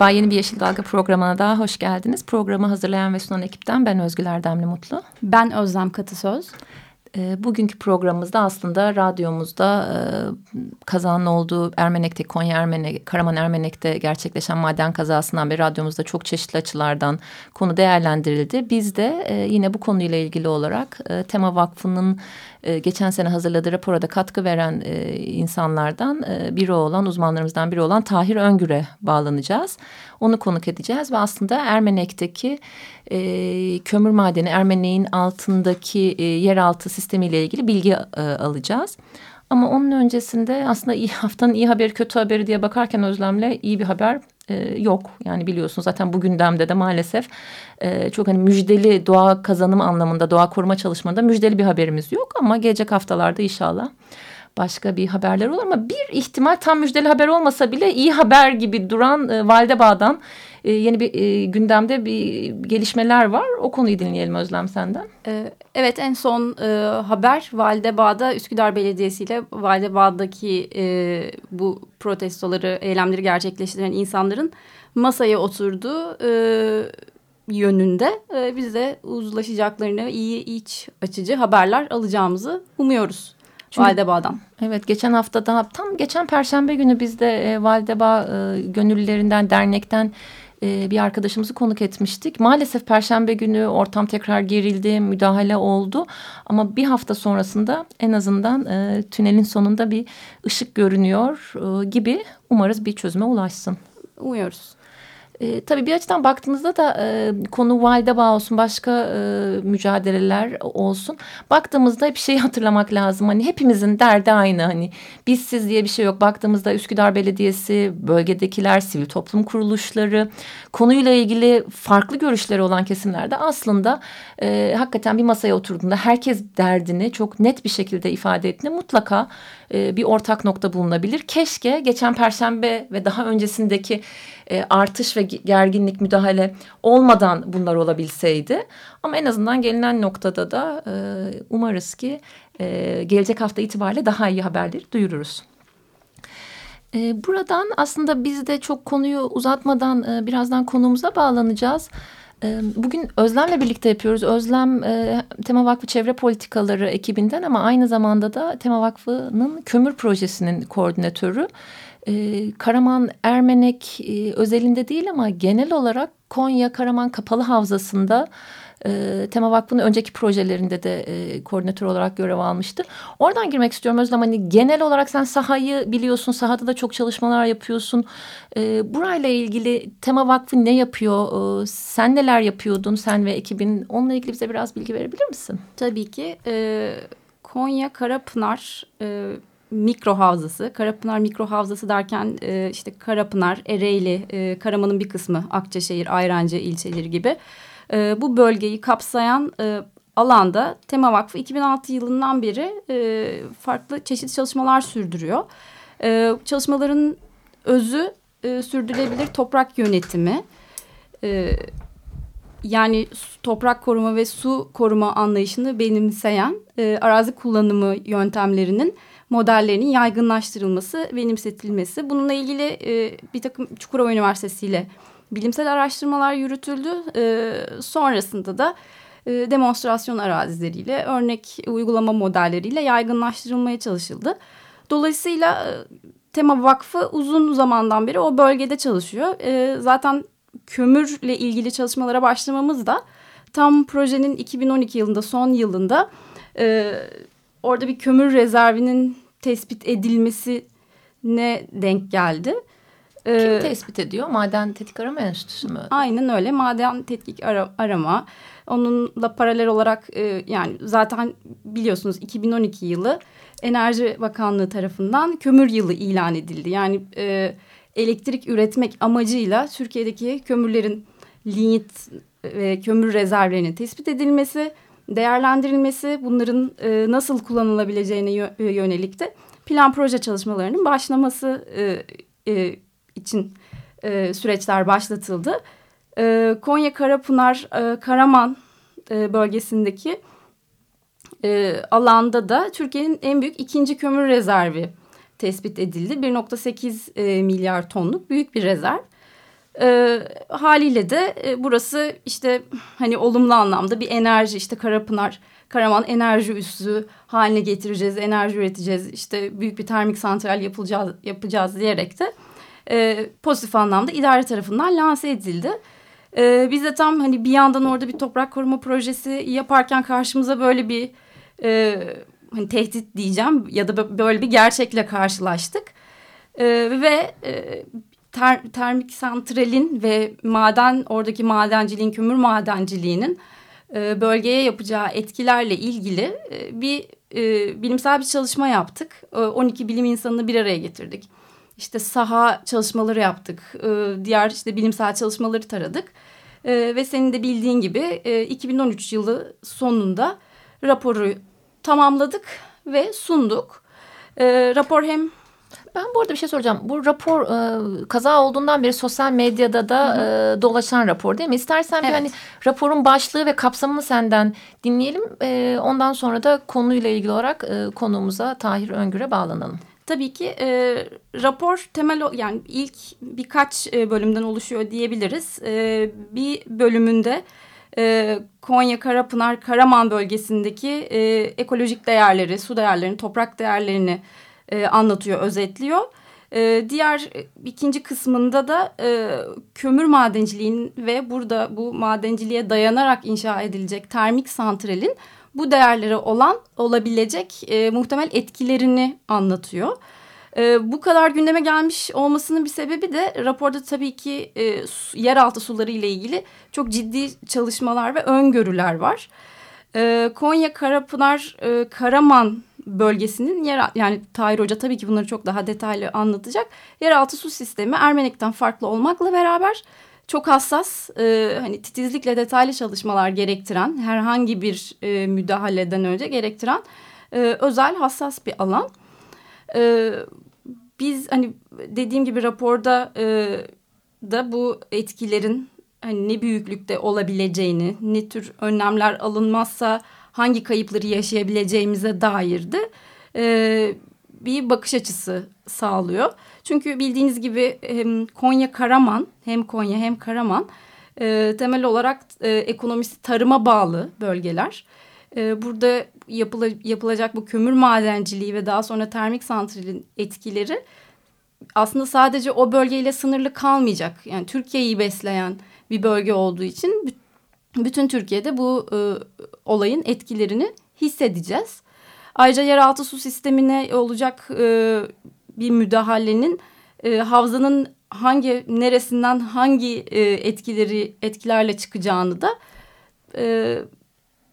Merhaba, yeni bir Yeşil Dalga programına daha hoş geldiniz. Programı hazırlayan ve sunan ekipten ben Özgül Erdemli Mutlu. Ben Özlem Katısöz. E, bugünkü programımızda aslında radyomuzda e, kazanın olduğu Ermenek'te, Konya Ermenek, Karaman Ermenek'te gerçekleşen maden kazasından beri radyomuzda çok çeşitli açılardan konu değerlendirildi. Biz de e, yine bu konuyla ilgili olarak e, Tema Vakfı'nın e, geçen sene hazırladığı rapora da katkı veren e, insanlardan e, biri olan, uzmanlarımızdan biri olan Tahir Öngür'e bağlanacağız. Onu konuk edeceğiz ve aslında Ermenek'teki e, kömür madeni, Ermenek'in altındaki yeraltı sistemiyle ilgili bilgi alacağız. Ama onun öncesinde aslında iyi, haftanın iyi haberi kötü haberi diye bakarken Özlem'le iyi bir haber e, yok. Yani biliyorsunuz zaten bu gündemde de maalesef e, çok hani müjdeli doğa kazanım anlamında doğa koruma çalışmalarında müjdeli bir haberimiz yok. Ama gelecek haftalarda inşallah başka bir haberler olur ama bir ihtimal tam müjdeli haber olmasa bile iyi haber gibi duran e, Validebağ'dan e, yeni bir e, gündemde bir gelişmeler var. O konuyu dinleyelim Özlem senden. E, evet en son e, haber Validebağ'da Üsküdar Belediyesi ile Validebağ'daki e, bu protestoları, eylemleri gerçekleştiren insanların masaya oturduğu e, yönünde e, biz de uzlaşacaklarını iyi iç açıcı haberler alacağımızı umuyoruz. Çünkü, Validebağ'dan. Evet geçen hafta daha tam geçen perşembe günü biz de e, Validebağ e, gönüllülerinden dernekten e, bir arkadaşımızı konuk etmiştik. Maalesef perşembe günü ortam tekrar gerildi, müdahale oldu. Ama bir hafta sonrasında en azından e, tünelin sonunda bir ışık görünüyor e, gibi umarız bir çözüme ulaşsın. Umuyoruz. E, tabii bir açıdan baktığımızda da e, konu Validebağ olsun başka e, mücadeleler olsun. Baktığımızda hep şeyi hatırlamak lazım. Hani hepimizin derdi aynı. Hani bizsiz diye bir şey yok. Baktığımızda Üsküdar Belediyesi, bölgedekiler, sivil toplum kuruluşları konuyla ilgili farklı görüşleri olan kesimlerde aslında e, hakikaten bir masaya oturduğunda herkes derdini çok net bir şekilde ifade ettiğinde mutlaka e, bir ortak nokta bulunabilir. Keşke geçen perşembe ve daha öncesindeki e, artış ve gerginlik müdahale olmadan bunlar olabilseydi. Ama en azından gelinen noktada da e, umarız ki e, gelecek hafta itibariyle daha iyi haberleri duyururuz. E, buradan aslında biz de çok konuyu uzatmadan e, birazdan konumuza bağlanacağız. E, bugün Özlem'le birlikte yapıyoruz. Özlem e, Tema Vakfı Çevre Politikaları ekibinden ama aynı zamanda da Tema Vakfı'nın kömür projesinin koordinatörü. E, Karaman Ermenek e, özelinde değil ama genel olarak Konya Karaman Kapalı Havzası'nda e, Tema Vakfı'nın önceki projelerinde de e, koordinatör olarak görev almıştı. Oradan girmek istiyorum Özlem. Hani genel olarak sen sahayı biliyorsun. Sahada da çok çalışmalar yapıyorsun. E, burayla ilgili Tema Vakfı ne yapıyor? E, sen neler yapıyordun sen ve ekibin? Onunla ilgili bize biraz bilgi verebilir misin? Tabii ki. E, Konya Karapınar... E, mikro havzası. Karapınar mikro havzası derken e, işte Karapınar, Ereğli, e, Karaman'ın bir kısmı, Akçaşehir, Ayrancı ilçeleri gibi e, bu bölgeyi kapsayan e, alanda Tema Vakfı 2006 yılından beri e, farklı çeşitli çalışmalar sürdürüyor. E, çalışmaların özü e, sürdürülebilir toprak yönetimi. E, yani toprak koruma ve su koruma anlayışını benimseyen e, arazi kullanımı yöntemlerinin modellerinin yaygınlaştırılması, benimsetilmesi. Bununla ilgili e, bir takım Çukurova Üniversitesi ile bilimsel araştırmalar yürütüldü. E, sonrasında da e, demonstrasyon arazileriyle, örnek uygulama modelleriyle yaygınlaştırılmaya çalışıldı. Dolayısıyla e, Tema Vakfı uzun zamandan beri o bölgede çalışıyor. E, zaten kömürle ilgili çalışmalara başlamamız da tam projenin 2012 yılında son yılında e, orada bir kömür rezervinin tespit edilmesine denk geldi. Kim ee, tespit ediyor? Maden Tetkik Arama Enstitüsü mü? Aynen öyle. Maden Tetkik ara, Arama. Onunla paralel olarak e, yani zaten biliyorsunuz 2012 yılı Enerji Bakanlığı tarafından kömür yılı ilan edildi. Yani e, elektrik üretmek amacıyla Türkiye'deki kömürlerin linyit ve kömür rezervlerinin tespit edilmesi, değerlendirilmesi, bunların e, nasıl kullanılabileceğine yönelik de plan proje çalışmalarının başlaması e, e, için e, süreçler başlatıldı. E, Konya Karapınar e, Karaman e, bölgesindeki e, alanda da Türkiye'nin en büyük ikinci kömür rezervi tespit edildi. 1.8 e, milyar tonluk büyük bir rezerv. E, haliyle de e, burası işte hani olumlu anlamda bir enerji işte Karapınar, Karaman enerji üssü haline getireceğiz, enerji üreteceğiz, işte büyük bir termik santral yapılacağız, yapacağız diyerek de e, pozitif anlamda idare tarafından lanse edildi. E, biz de tam hani bir yandan orada bir toprak koruma projesi yaparken karşımıza böyle bir e, hani tehdit diyeceğim ya da böyle bir gerçekle karşılaştık. E, ve e, ter, termik santralin ve maden oradaki madenciliğin kömür madenciliğinin e, bölgeye yapacağı etkilerle ilgili e, bir e, bilimsel bir çalışma yaptık. E, 12 bilim insanını bir araya getirdik. İşte saha çalışmaları yaptık. E, diğer işte bilimsel çalışmaları taradık. E, ve senin de bildiğin gibi e, 2013 yılı sonunda raporu tamamladık ve sunduk. E, rapor hem ben bu arada bir şey soracağım. Bu rapor e, kaza olduğundan beri sosyal medyada da e, dolaşan rapor değil mi? İstersen evet. bir hani raporun başlığı ve kapsamını senden dinleyelim. E, ondan sonra da konuyla ilgili olarak e, konuğumuza Tahir Öngür'e bağlanalım. Tabii ki e, rapor temel yani ilk birkaç e, bölümden oluşuyor diyebiliriz. E, bir bölümünde e, Konya, Karapınar, Karaman bölgesindeki e, ekolojik değerleri, su değerlerini, toprak değerlerini e, anlatıyor, özetliyor. E, diğer e, ikinci kısmında da e, kömür madenciliğin ve burada bu madenciliğe dayanarak inşa edilecek termik santralin bu değerlere olan olabilecek e, muhtemel etkilerini anlatıyor. E, bu kadar gündeme gelmiş olmasının bir sebebi de raporda tabii ki e, yeraltı suları ile ilgili çok ciddi çalışmalar ve öngörüler var. E, Konya, Karapınar, e, Karaman bölgesinin yer yani Tahir Hoca tabii ki bunları çok daha detaylı anlatacak. Yeraltı su sistemi Ermenek'ten farklı olmakla beraber çok hassas e, hani titizlikle detaylı çalışmalar gerektiren herhangi bir e, müdahaleden önce gerektiren e, özel hassas bir alan. E, biz hani dediğim gibi raporda e, da bu etkilerin hani ne büyüklükte olabileceğini, ne tür önlemler alınmazsa hangi kayıpları yaşayabileceğimize dair de e, bir bakış açısı sağlıyor. Çünkü bildiğiniz gibi hem Konya Karaman hem Konya hem Karaman e, temel olarak e, ekonomisi tarıma bağlı bölgeler. E, burada yapıla, yapılacak bu kömür madenciliği ve daha sonra termik santralin etkileri aslında sadece o bölgeyle sınırlı kalmayacak. Yani Türkiye'yi besleyen bir bölge olduğu için bütün Türkiye'de bu e, olayın etkilerini hissedeceğiz. Ayrıca yeraltı su sistemine olacak e, bir müdahalenin e, havzanın hangi neresinden hangi e, etkileri etkilerle çıkacağını da e,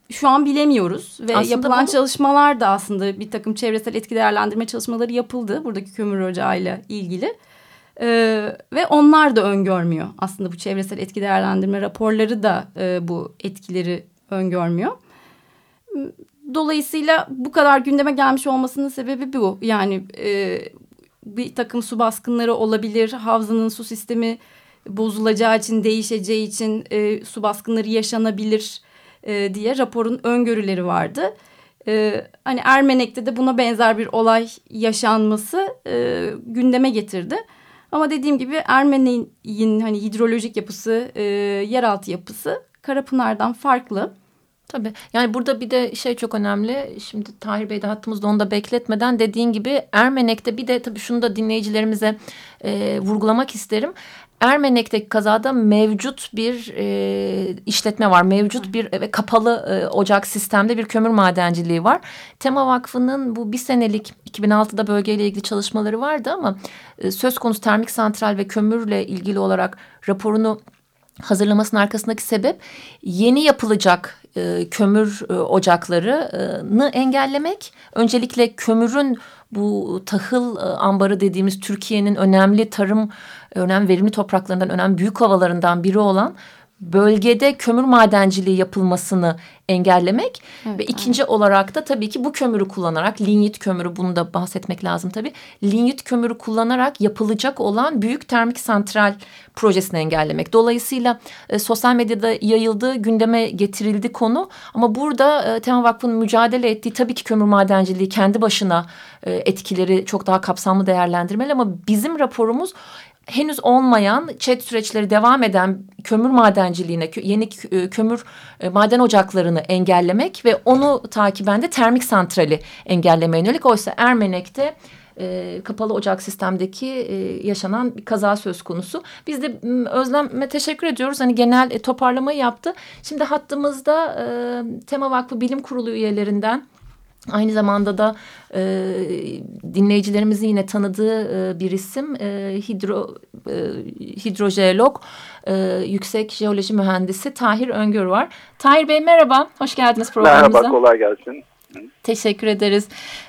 şu an bilemiyoruz ve aslında yapılan bunu... çalışmalar da aslında bir takım çevresel etki değerlendirme çalışmaları yapıldı buradaki kömür ocağıyla ilgili. Ee, ve onlar da öngörmüyor. Aslında bu çevresel etki değerlendirme raporları da e, bu etkileri öngörmüyor. Dolayısıyla bu kadar gündeme gelmiş olmasının sebebi bu. Yani e, bir takım su baskınları olabilir. Havzanın su sistemi bozulacağı için, değişeceği için e, su baskınları yaşanabilir e, diye raporun öngörüleri vardı. E, hani Ermenek'te de buna benzer bir olay yaşanması e, gündeme getirdi. Ama dediğim gibi Ermenek'in hani hidrolojik yapısı, e, yeraltı yapısı Karapınar'dan farklı. Tabii yani burada bir de şey çok önemli. Şimdi Tahir Bey de hattımızda onu da bekletmeden dediğin gibi Ermenek'te bir de tabii şunu da dinleyicilerimize e, vurgulamak isterim. Ermenek'teki kazada mevcut bir e, işletme var. Mevcut bir ve kapalı e, ocak sistemde bir kömür madenciliği var. Tema Vakfı'nın bu bir senelik 2006'da bölgeyle ilgili çalışmaları vardı ama e, söz konusu termik santral ve kömürle ilgili olarak raporunu hazırlamasının arkasındaki sebep yeni yapılacak e, kömür e, ocaklarını engellemek. Öncelikle kömürün bu tahıl e, ambarı dediğimiz Türkiye'nin önemli tarım, önemli verimli topraklarından, önemli büyük havalarından biri olan bölgede kömür madenciliği yapılmasını engellemek evet, ve ikinci evet. olarak da tabii ki bu kömürü kullanarak linyit kömürü bunu da bahsetmek lazım tabii. Linyit kömürü kullanarak yapılacak olan büyük termik santral projesini engellemek. Dolayısıyla e, sosyal medyada yayıldı, gündeme getirildi konu ama burada e, Tema Vakfı'nın mücadele ettiği tabii ki kömür madenciliği kendi başına e, etkileri çok daha kapsamlı değerlendirmeli ama bizim raporumuz henüz olmayan çet süreçleri devam eden kömür madenciliğine, yeni e, kömür e, maden ocaklarını engellemek ve onu takiben de termik santrali engellemeye yönelik. Oysa Ermenek'te e, kapalı ocak sistemdeki e, yaşanan bir kaza söz konusu. Biz de Özlem'e teşekkür ediyoruz. Hani genel e, toparlamayı yaptı. Şimdi hattımızda e, Tema Vakfı Bilim Kurulu üyelerinden Aynı zamanda da e, dinleyicilerimizin yine tanıdığı e, bir isim e, hidro e, hidrojeolog e, yüksek jeoloji mühendisi Tahir Öngör var. Tahir Bey merhaba, hoş geldiniz programımıza. Merhaba, kolay gelsin. Teşekkür ederiz.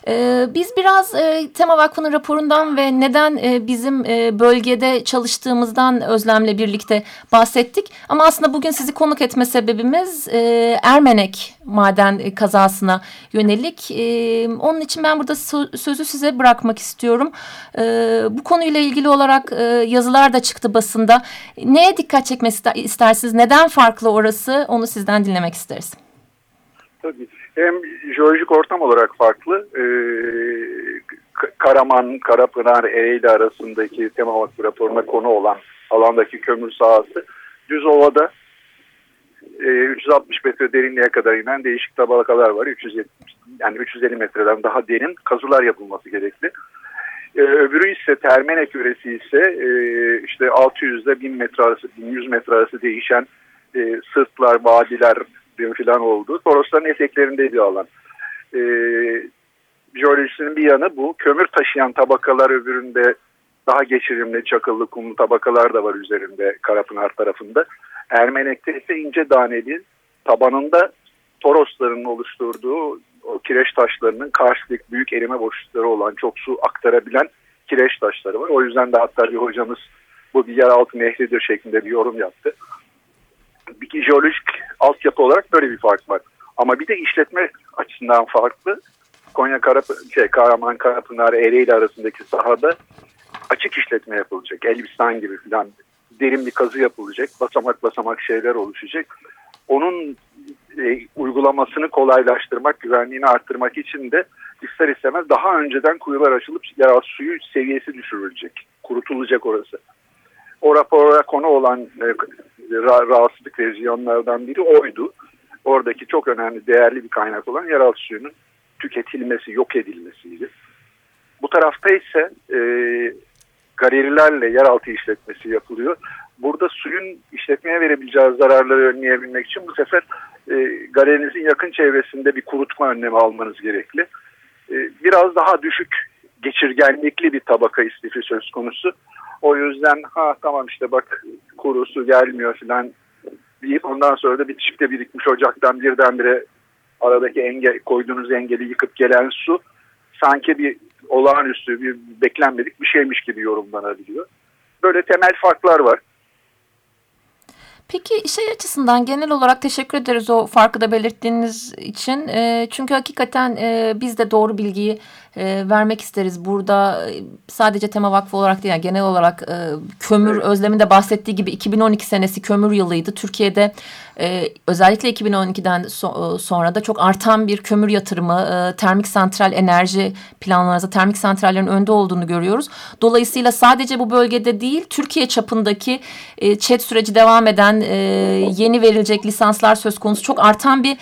Ee, biz biraz e, Tema Vakfı'nın raporundan ve neden e, bizim e, bölgede çalıştığımızdan Özlem'le birlikte bahsettik. Ama aslında bugün sizi konuk etme sebebimiz e, Ermenek maden kazasına yönelik. E, onun için ben burada sözü size bırakmak istiyorum. E, bu konuyla ilgili olarak e, yazılar da çıktı basında. Neye dikkat çekmesi istersiniz? Neden farklı orası? Onu sizden dinlemek isteriz. Tabii hem jeolojik ortam olarak farklı. Ee, Karaman, Karapınar, Ereğli arasındaki tema vakfı raporuna konu olan alandaki kömür sahası düz ovada e, 360 metre derinliğe kadar inen değişik tabakalar var. 370, yani 350 metreden daha derin kazılar yapılması gerekli. Ee, öbürü ise Termenek yöresi ise e, işte 600 ile 1000 metre arası, 1100 metre arası değişen e, sırtlar, vadiler, falan oldu. Torosların eteklerinde bir alan. E, jeolojisinin bir yanı bu. Kömür taşıyan tabakalar öbüründe daha geçirimli çakıllı kumlu tabakalar da var üzerinde Karapınar tarafında. Ermenek'te ise ince daneli tabanında Torosların oluşturduğu o kireç taşlarının karşılık büyük erime boşlukları olan çok su aktarabilen kireç taşları var. O yüzden de hatta bir hocamız bu bir yeraltı nehridir şeklinde bir yorum yaptı bir jeolojik altyapı olarak böyle bir fark var. Ama bir de işletme açısından farklı. Konya Karap şey, Kahraman Karapınar Ereğli arasındaki sahada açık işletme yapılacak. Elbistan gibi falan derin bir kazı yapılacak. Basamak basamak şeyler oluşacak. Onun e, uygulamasını kolaylaştırmak, güvenliğini arttırmak için de ister istemez daha önceden kuyular açılıp yeraltı suyu seviyesi düşürülecek. Kurutulacak orası. O rapora konu olan e, rahatsızlık lezyonlardan biri oydu. Oradaki çok önemli, değerli bir kaynak olan yeraltı suyunun tüketilmesi, yok edilmesiydi. Bu tarafta ise e, galerilerle yeraltı işletmesi yapılıyor. Burada suyun işletmeye verebileceği zararları önleyebilmek için bu sefer e, galerinizin yakın çevresinde bir kurutma önlemi almanız gerekli. E, biraz daha düşük geçirgenlikli bir tabaka istifi söz konusu. O yüzden ha tamam işte bak kurusu gelmiyor filan deyip ondan sonra da bir çifte birikmiş ocaktan birdenbire aradaki engel, koyduğunuz engeli yıkıp gelen su sanki bir olağanüstü bir beklenmedik bir şeymiş gibi yorumlanabiliyor. Böyle temel farklar var. Peki şey açısından genel olarak teşekkür ederiz o farkı da belirttiğiniz için. E, çünkü hakikaten e, biz de doğru bilgiyi e, vermek isteriz. Burada e, sadece Tema Vakfı olarak değil yani genel olarak e, kömür. Özlem'in bahsettiği gibi 2012 senesi kömür yılıydı. Türkiye'de e, özellikle 2012'den so e, sonra da çok artan bir kömür yatırımı, e, termik santral enerji planlarınızda termik santrallerin önde olduğunu görüyoruz. Dolayısıyla sadece bu bölgede değil Türkiye çapındaki e, ÇED süreci devam eden e, yeni verilecek lisanslar söz konusu çok artan bir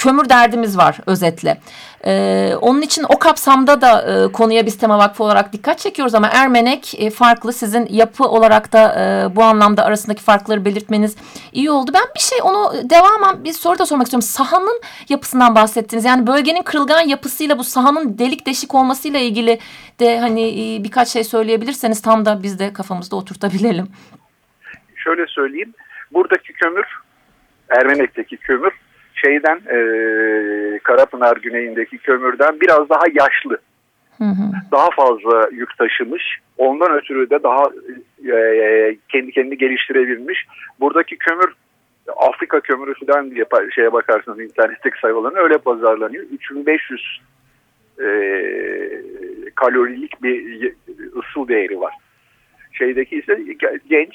kömür derdimiz var özetle. Ee, onun için o kapsamda da e, konuya biz Tema Vakfı olarak dikkat çekiyoruz ama Ermenek e, farklı. Sizin yapı olarak da e, bu anlamda arasındaki farkları belirtmeniz iyi oldu. Ben bir şey onu devamen bir soru da sormak istiyorum. Sahanın yapısından bahsettiniz. Yani bölgenin kırılgan yapısıyla bu sahanın delik deşik olmasıyla ilgili de hani e, birkaç şey söyleyebilirseniz tam da biz de kafamızda oturtabilelim. Şöyle söyleyeyim. Buradaki kömür, Ermenek'teki kömür şeyden e, Karapınar güneyindeki kömürden biraz daha yaşlı. Hı hı. Daha fazla yük taşımış. Ondan ötürü de daha e, kendi kendini geliştirebilmiş. Buradaki kömür Afrika kömürü falan diye şeye bakarsanız internetteki sayfalarına öyle pazarlanıyor. 3500 e, kalorilik bir ısıl değeri var. Şeydeki ise genç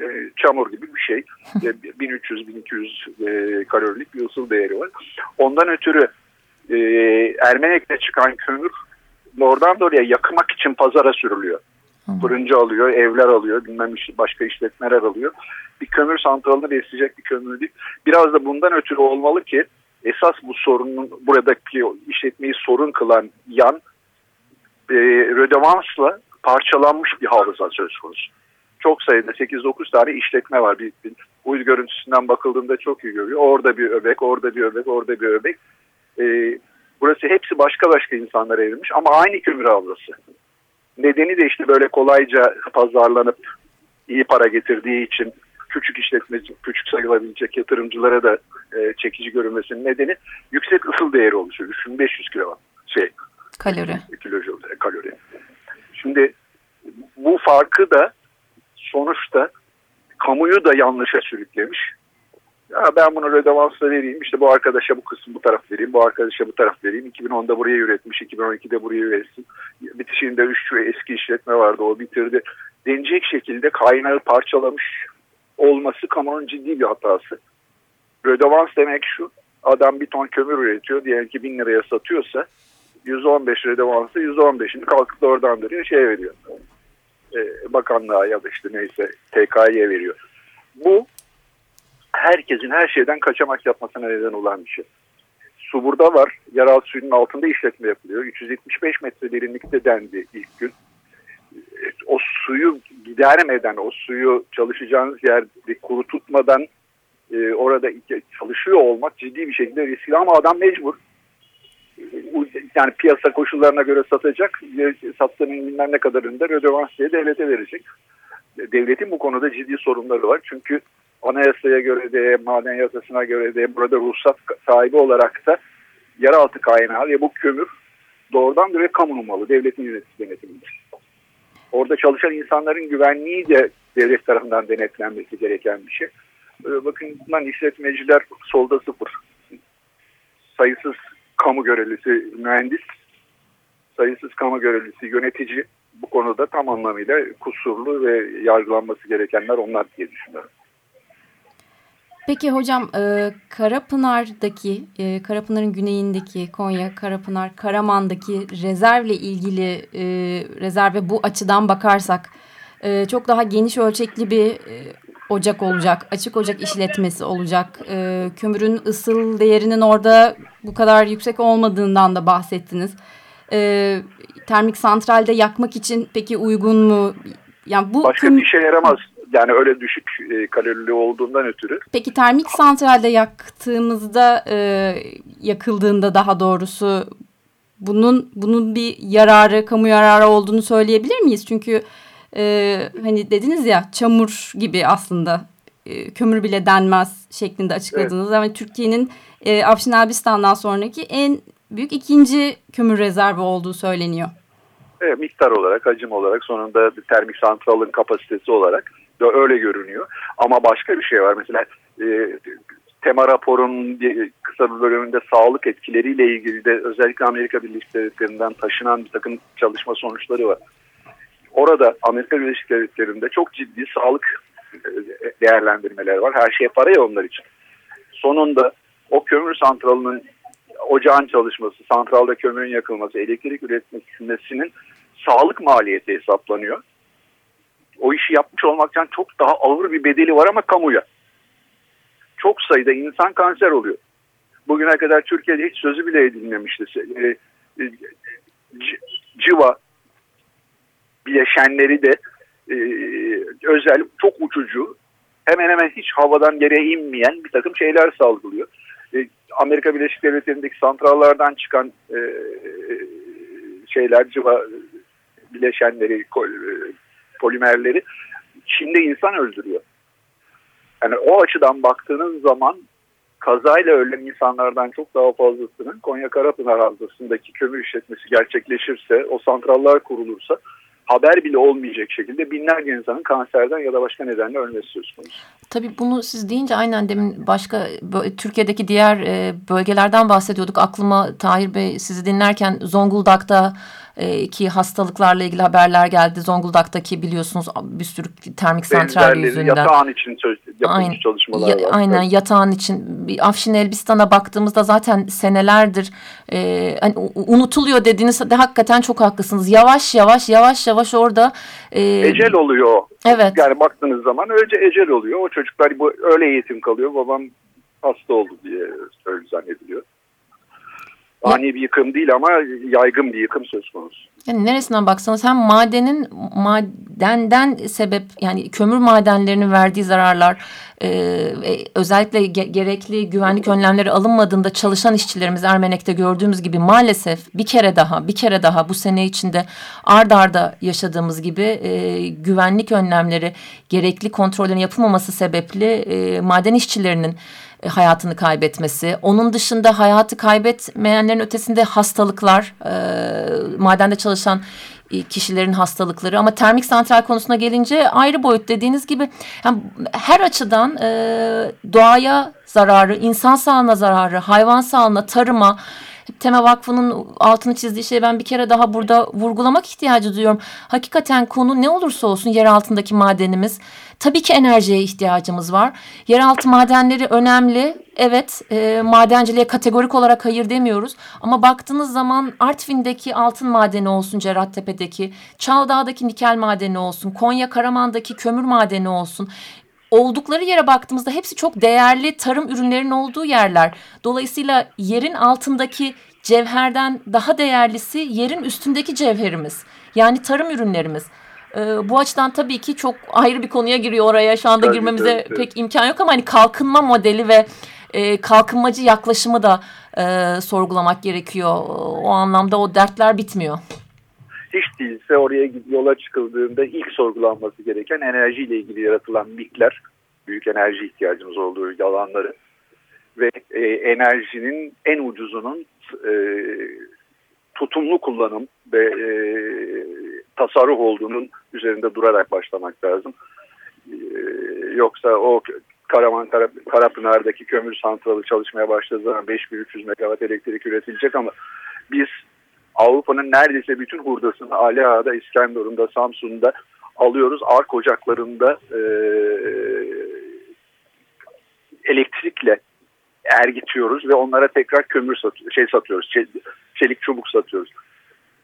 e, çamur gibi bir şey. 1300-1200 e, kalorilik bir ısıl değeri var. Ondan ötürü e, Ermenek'te çıkan kömür oradan da oraya yakmak için pazara sürülüyor. Fırıncı alıyor, evler alıyor, bilmem başka işletmeler alıyor. Bir kömür santralını besleyecek bir kömür değil. Biraz da bundan ötürü olmalı ki esas bu sorunun buradaki işletmeyi sorun kılan yan e, rödevansla parçalanmış bir havza söz konusu çok sayıda 8-9 tane işletme var. Bir, bir uydu görüntüsünden bakıldığında çok iyi görüyor. Orada bir öbek, orada bir öbek, orada bir öbek. Ee, burası hepsi başka başka insanlara evrilmiş ama aynı kömür avlası. Nedeni de işte böyle kolayca pazarlanıp iyi para getirdiği için küçük işletmeci, küçük sayılabilecek yatırımcılara da e, çekici görünmesinin nedeni yüksek ısıl değeri oluşuyor. 3500 kilo şey kalori. Kilojoule kalori. Şimdi bu farkı da sonuçta kamuyu da yanlışa sürüklemiş. Ya ben bunu redavansla vereyim işte bu arkadaşa bu kısım bu taraf vereyim bu arkadaşa bu taraf vereyim 2010'da buraya üretmiş 2012'de buraya üretsin bitişinde 3 eski işletme vardı o bitirdi denecek şekilde kaynağı parçalamış olması kamunun ciddi bir hatası. Redevans demek şu adam bir ton kömür üretiyor diyelim ki 1000 liraya satıyorsa 115 redevansı 115'ini kalkıp da oradan veriyor şey veriyor e, bakanlığa ya da işte neyse TK'ye veriyor. Bu herkesin her şeyden kaçamak yapmasına neden olan bir şey. Su burada var. Yeraltı suyunun altında işletme yapılıyor. 375 metre derinlikte dendi ilk gün. O suyu gidermeden, o suyu çalışacağınız yerde kuru tutmadan e, orada çalışıyor olmak ciddi bir şekilde riskli ama adam mecbur yani piyasa koşullarına göre satacak. Sattığının bilmem ne kadarını da rödevans diye devlete verecek. Devletin bu konuda ciddi sorunları var. Çünkü anayasaya göre de, maden yasasına göre de burada ruhsat sahibi olarak da yeraltı kaynağı ve bu kömür doğrudan direkt kamunun malı, devletin yönetici denetiminde. Orada çalışan insanların güvenliği de devlet tarafından denetlenmesi gereken bir şey. Bakın lan işletmeciler solda sıfır. Sayısız kamu görevlisi mühendis, sayısız kamu görevlisi yönetici bu konuda tam anlamıyla kusurlu ve yargılanması gerekenler onlar diye düşünüyorum. Peki hocam e, Karapınar'daki, e, Karapınar'ın güneyindeki Konya, Karapınar, Karaman'daki rezervle ilgili e, rezerve bu açıdan bakarsak e, çok daha geniş ölçekli bir e, ocak olacak, açık ocak işletmesi olacak. E, kömürün ısıl değerinin orada bu kadar yüksek olmadığından da bahsettiniz. E, termik santralde yakmak için peki uygun mu? Yani bu Başka bir işe yaramaz. Yani öyle düşük e, kalorili olduğundan ötürü. Peki termik santralde yaktığımızda, e, yakıldığında daha doğrusu bunun bunun bir yararı, kamu yararı olduğunu söyleyebilir miyiz? Çünkü e, hani dediniz ya çamur gibi aslında e, kömür bile denmez şeklinde açıkladınız. Evet. Yani Türkiye'nin e, Afşin Elbistan'dan sonraki en büyük ikinci kömür rezervi olduğu söyleniyor. Evet, miktar olarak, hacim olarak sonunda termik santralın kapasitesi olarak da öyle görünüyor. Ama başka bir şey var. Mesela e, tema raporun bir, kısa bir bölümünde sağlık etkileriyle ilgili de özellikle Amerika Birleşik Devletleri'nden taşınan bir takım çalışma sonuçları var orada Amerika Birleşik Devletleri'nde çok ciddi sağlık e, değerlendirmeler var. Her şey para ya onlar için. Sonunda o kömür santralının ocağın çalışması, santralda kömürün yakılması, elektrik üretmesinin sağlık maliyeti hesaplanıyor. O işi yapmış olmaktan çok daha ağır bir bedeli var ama kamuya. Çok sayıda insan kanser oluyor. bugüne kadar Türkiye'de hiç sözü bile edilmemişti. E, e, civa bileşenleri de e, özel çok uçucu hemen hemen hiç havadan yere inmeyen bir takım şeyler salgılıyor. E, Amerika Birleşik Devletleri'ndeki santrallardan çıkan e, şeyler civa bileşenleri e, polimerleri Çin'de insan öldürüyor. Yani o açıdan baktığınız zaman kazayla ölen insanlardan çok daha fazlasının Konya Karapınar Havzası'ndaki kömür işletmesi gerçekleşirse, o santrallar kurulursa haber bile olmayacak şekilde binlerce insanın kanserden ya da başka nedenle ölmesi söz konusu. Tabii bunu siz deyince aynen demin başka Türkiye'deki diğer e, bölgelerden bahsediyorduk. Aklıma Tahir Bey sizi dinlerken Zonguldak'ta e, ki hastalıklarla ilgili haberler geldi. Zonguldak'taki biliyorsunuz bir sürü termik santral yüzünden. Yatağın için yapılmış aynen, çalışmalar ya, var. Aynen evet. yatağın için. Afşin Elbistan'a baktığımızda zaten senelerdir e, hani unutuluyor dediğiniz de hakikaten çok haklısınız. Yavaş yavaş yavaş yavaş orada. E, ecel oluyor. Evet. Yani baktığınız zaman önce ecel oluyor. O çocuklar bu öyle eğitim kalıyor. Babam hasta oldu diye öyle zannediliyor. Ani bir yıkım değil ama yaygın bir yıkım söz konusu. Yani neresinden baksanız hem madenin madenden sebep yani kömür madenlerinin verdiği zararlar e, özellikle ge gerekli güvenlik önlemleri alınmadığında çalışan işçilerimiz Ermenek'te gördüğümüz gibi maalesef bir kere daha bir kere daha bu sene içinde ard arda yaşadığımız gibi e, güvenlik önlemleri gerekli kontrollerin yapılmaması sebeple e, maden işçilerinin hayatını kaybetmesi. Onun dışında hayatı kaybetmeyenlerin ötesinde hastalıklar, e, madende çalışan e, kişilerin hastalıkları ama termik santral konusuna gelince ayrı boyut dediğiniz gibi yani her açıdan e, doğaya zararı, insan sağlığına zararı, hayvan sağlığına, tarıma Tema Vakfı'nın altını çizdiği şeyi ben bir kere daha burada vurgulamak ihtiyacı duyuyorum. Hakikaten konu ne olursa olsun yer altındaki madenimiz. Tabii ki enerjiye ihtiyacımız var. Yeraltı madenleri önemli. Evet e, madenciliğe kategorik olarak hayır demiyoruz. Ama baktığınız zaman Artvin'deki altın madeni olsun Cerattepe'deki, Çaldağ'daki nikel madeni olsun, Konya Karaman'daki kömür madeni olsun oldukları yere baktığımızda hepsi çok değerli tarım ürünlerinin olduğu yerler. Dolayısıyla yerin altındaki cevherden daha değerlisi yerin üstündeki cevherimiz. Yani tarım ürünlerimiz. Ee, bu açıdan tabii ki çok ayrı bir konuya giriyor oraya. Şu anda tabii, girmemize tabii, pek imkan yok ama hani kalkınma modeli ve e, kalkınmacı yaklaşımı da e, sorgulamak gerekiyor. O anlamda o dertler bitmiyor hiç değilse oraya yola çıkıldığında ilk sorgulanması gereken enerjiyle ilgili yaratılan mikler, büyük enerji ihtiyacımız olduğu alanları ve e, enerjinin en ucuzunun e, tutumlu kullanım ve e, tasarruf olduğunun üzerinde durarak başlamak lazım. E, yoksa o Karaman Karapınar'daki kömür santralı çalışmaya başladığı zaman 5300 megawatt elektrik üretilecek ama biz Avrupa'nın neredeyse bütün hurdasını Ali Ağa'da, İskenderun'da, Samsun'da alıyoruz. Ark ocaklarında e, elektrikle ergitiyoruz ve onlara tekrar kömür satıyoruz, şey satıyoruz, çelik çubuk satıyoruz.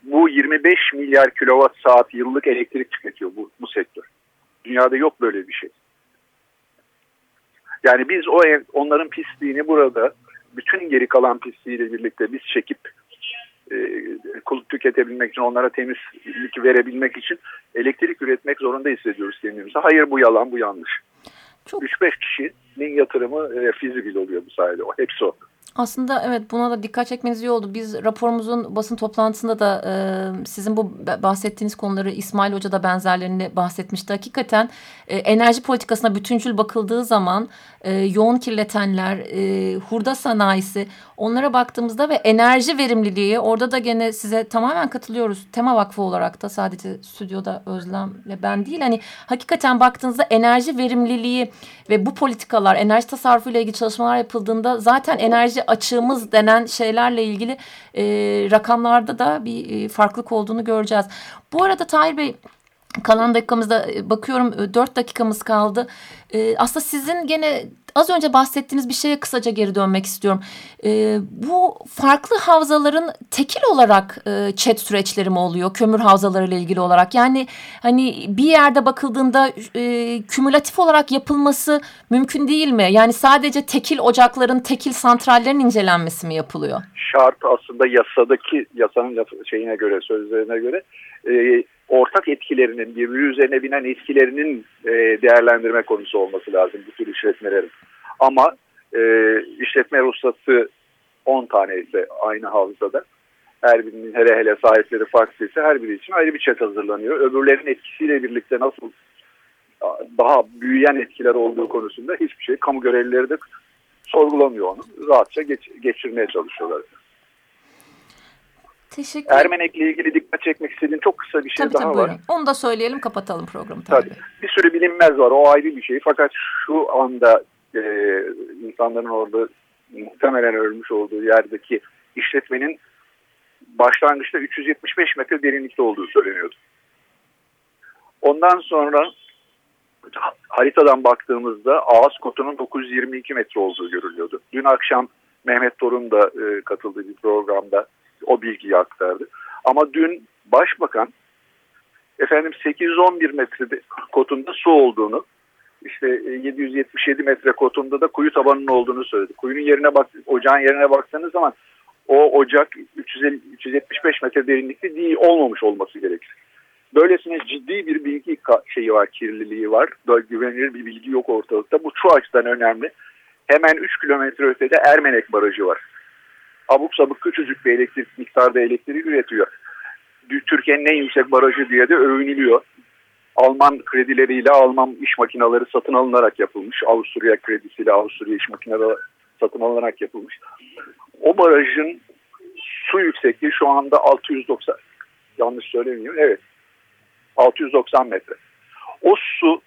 Bu 25 milyar kilowatt saat yıllık elektrik tüketiyor bu, bu sektör. Dünyada yok böyle bir şey. Yani biz o onların pisliğini burada bütün geri kalan pisliğiyle birlikte biz çekip e, tüketebilmek için, onlara temizlik verebilmek için elektrik üretmek zorunda hissediyoruz kendimizi. Hayır bu yalan, bu yanlış. 3-5 kişinin yatırımı e, fizibil oluyor bu sayede. O, hepsi o. Aslında evet buna da dikkat çekmeniz iyi oldu. Biz raporumuzun basın toplantısında da e, sizin bu bahsettiğiniz konuları İsmail Hoca da benzerlerini bahsetmişti. Hakikaten e, enerji politikasına bütüncül bakıldığı zaman e, yoğun kirletenler, e, hurda sanayisi onlara baktığımızda ve enerji verimliliği orada da gene size tamamen katılıyoruz. Tema Vakfı olarak da sadece stüdyoda Özlem ve ben değil. Hani hakikaten baktığınızda enerji verimliliği ve bu politikalar enerji tasarrufu ile ilgili çalışmalar yapıldığında zaten enerji açığımız denen şeylerle ilgili e, rakamlarda da bir e, farklılık olduğunu göreceğiz. Bu arada Tahir Bey kalan dakikamızda e, bakıyorum e, dört dakikamız kaldı. E, aslında sizin gene az önce bahsettiğiniz bir şeye kısaca geri dönmek istiyorum. E, bu farklı havzaların tekil olarak e, chat süreçleri mi oluyor kömür havzaları ile ilgili olarak? Yani hani bir yerde bakıldığında e, kümülatif olarak yapılması mümkün değil mi? Yani sadece tekil ocakların, tekil santrallerin incelenmesi mi yapılıyor? Şart aslında yasadaki yasanın şeyine göre, sözlerine göre e, ortak etkilerinin, birbiri üzerine binen etkilerinin e, değerlendirme konusu olması lazım bu tür işletmelerin. Ama e, işletme ruhsatı 10 tane ise aynı havzada her birinin hele hele sahipleri farklıysa her biri için ayrı bir çet hazırlanıyor. Öbürlerin etkisiyle birlikte nasıl daha büyüyen etkiler olduğu konusunda hiçbir şey kamu görevlileri de sorgulamıyor onu. Rahatça geç, geçirmeye çalışıyorlar. Teşekkür Ermenek'le ilgili dikkat çekmek istediğim çok kısa bir şey tabii, daha tabii, var. Buyurun. Onu da söyleyelim kapatalım programı. Tabii. tabii. Bir sürü bilinmez var o ayrı bir şey. Fakat şu anda e, insanların orada muhtemelen ölmüş olduğu yerdeki işletmenin başlangıçta 375 metre derinlikte olduğu söyleniyordu. Ondan sonra haritadan baktığımızda ağız kotunun 922 metre olduğu görülüyordu. Dün akşam Mehmet Torun da e, katıldığı bir programda o bilgiyi aktardı. Ama dün başbakan efendim 811 metre kotunda su olduğunu işte 777 e, metre kotunda da kuyu tabanının olduğunu söyledi. Kuyunun yerine bak, ocağın yerine baktığınız zaman o ocak 350, 375 metre derinlikte değil olmamış olması gerekir. Böylesine ciddi bir bilgi şeyi var, kirliliği var. Böyle güvenilir bir bilgi yok ortalıkta. Bu şu açıdan önemli. Hemen 3 kilometre ötede Ermenek Barajı var. Abuk sabuk küçücük bir elektrik miktarda elektriği üretiyor. Türkiye'nin en yüksek barajı diye de övünülüyor. Alman kredileriyle Alman iş makineleri satın alınarak yapılmış. Avusturya kredisiyle Avusturya iş makineleri satın alınarak yapılmış. O barajın su yüksekliği şu anda 690 yanlış söylemiyorum. Evet. 690 metre. O su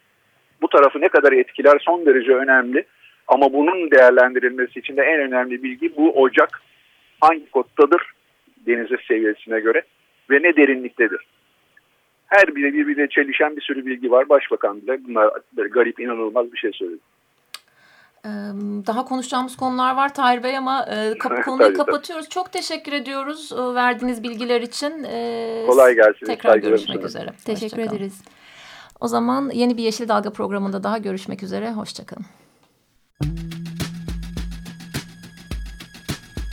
bu tarafı ne kadar etkiler son derece önemli. Ama bunun değerlendirilmesi için de en önemli bilgi bu ocak hangi kottadır denize seviyesine göre ve ne derinliktedir. Her biri birbirine çelişen bir sürü bilgi var. Başbakan bile bunlar garip inanılmaz bir şey söyledi. Daha konuşacağımız konular var Tahir Bey ama kap konuyu kapatıyoruz. Çok teşekkür ediyoruz verdiğiniz bilgiler için. Kolay gelsin. Tekrar görüşmek üzere. Teşekkür ederiz. O zaman yeni bir Yeşil Dalga programında daha görüşmek üzere. Hoşçakalın.